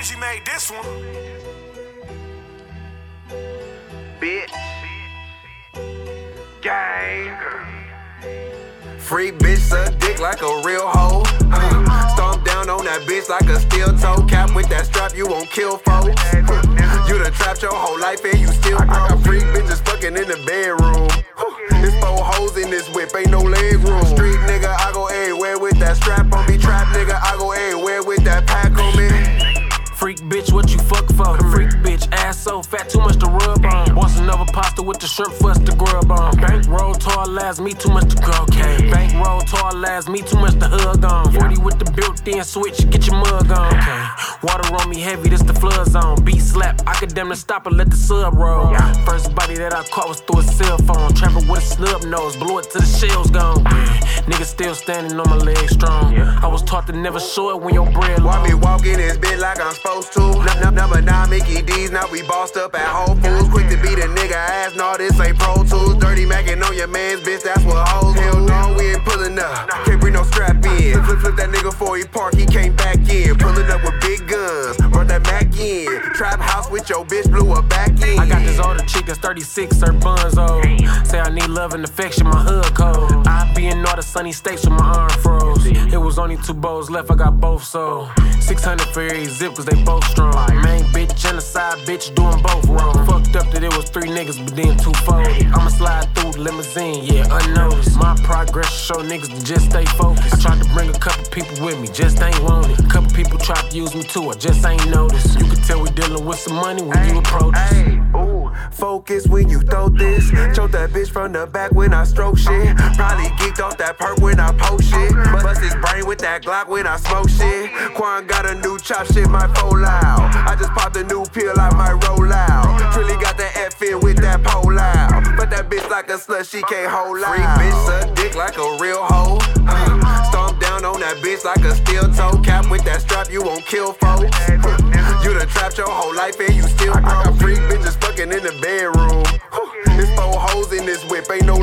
Benji made this one. Bitch. Gang. Freak bitch suck dick like a real hoe. Uh, stomp down on that bitch like a steel toe cap with that strap. You won't kill folks. You done trapped your whole life and you still pasta with the shrimp for us to grub on. Bank roll tall last me too much to cocaine. Bank roll tall last me too much to hug on. 40 with the built-in switch, get your mug on. Okay. Water on me heavy, this the flood zone. Beat slap, I could damn near stop and let the sub roll. First body that I caught was through a cell phone. Trapping with a snub nose, blew it till the shell's gone. Nigga still standing on my legs strong. I was taught to never show it when your bread Why me walking this bit like I'm supposed to? Number nine Mickey D's, now we bossed up at Whole Foods. Quick to beat ass, this ain't Pro Tools. Dirty Mackin' on your man's bitch, that's what hoes. Hell no, we ain't pulling up. Can't bring no strap in. Flip, flip, flip that nigga before he park, he came back in. Pulling up with big guns, brought that Mac in. Trap house with your bitch, blew her back in. I got this older chick that's 36, her buns old. Say I need love and affection, my hood cold. I be in all the sunny states with my arm froze. It was only two bowls left, I got both sold. 600 for every zip, cause they both strong. Main bitch and the side bitch doing both wrong. Fucked up that it was three niggas, but then two folded. I'ma slide through the limousine, yeah, unnoticed. My progress show niggas to just stay focused. I tried to bring a couple people with me, just ain't want it. Couple people tried to use me too, I just ain't noticed. You can tell we dealing with some money when you approach us. Focus when you throw this. Choke that bitch from the back when I stroke shit. Probably geeked off that perk when I post shit. Bust his brain with that Glock when I smoke shit. Quan got a new chop shit, might fall loud. I just popped a new pill, I might roll out. Trilly got the that bitch like a slut, she can't hold out. Freak bitch suck dick like a real hoe. Uh, Stomp down on that bitch like a steel toe cap with that strap, you won't kill folks. You done trapped your whole life and you still broke. I got freak bitches fucking in the bedroom. There's four hoes in this whip, ain't no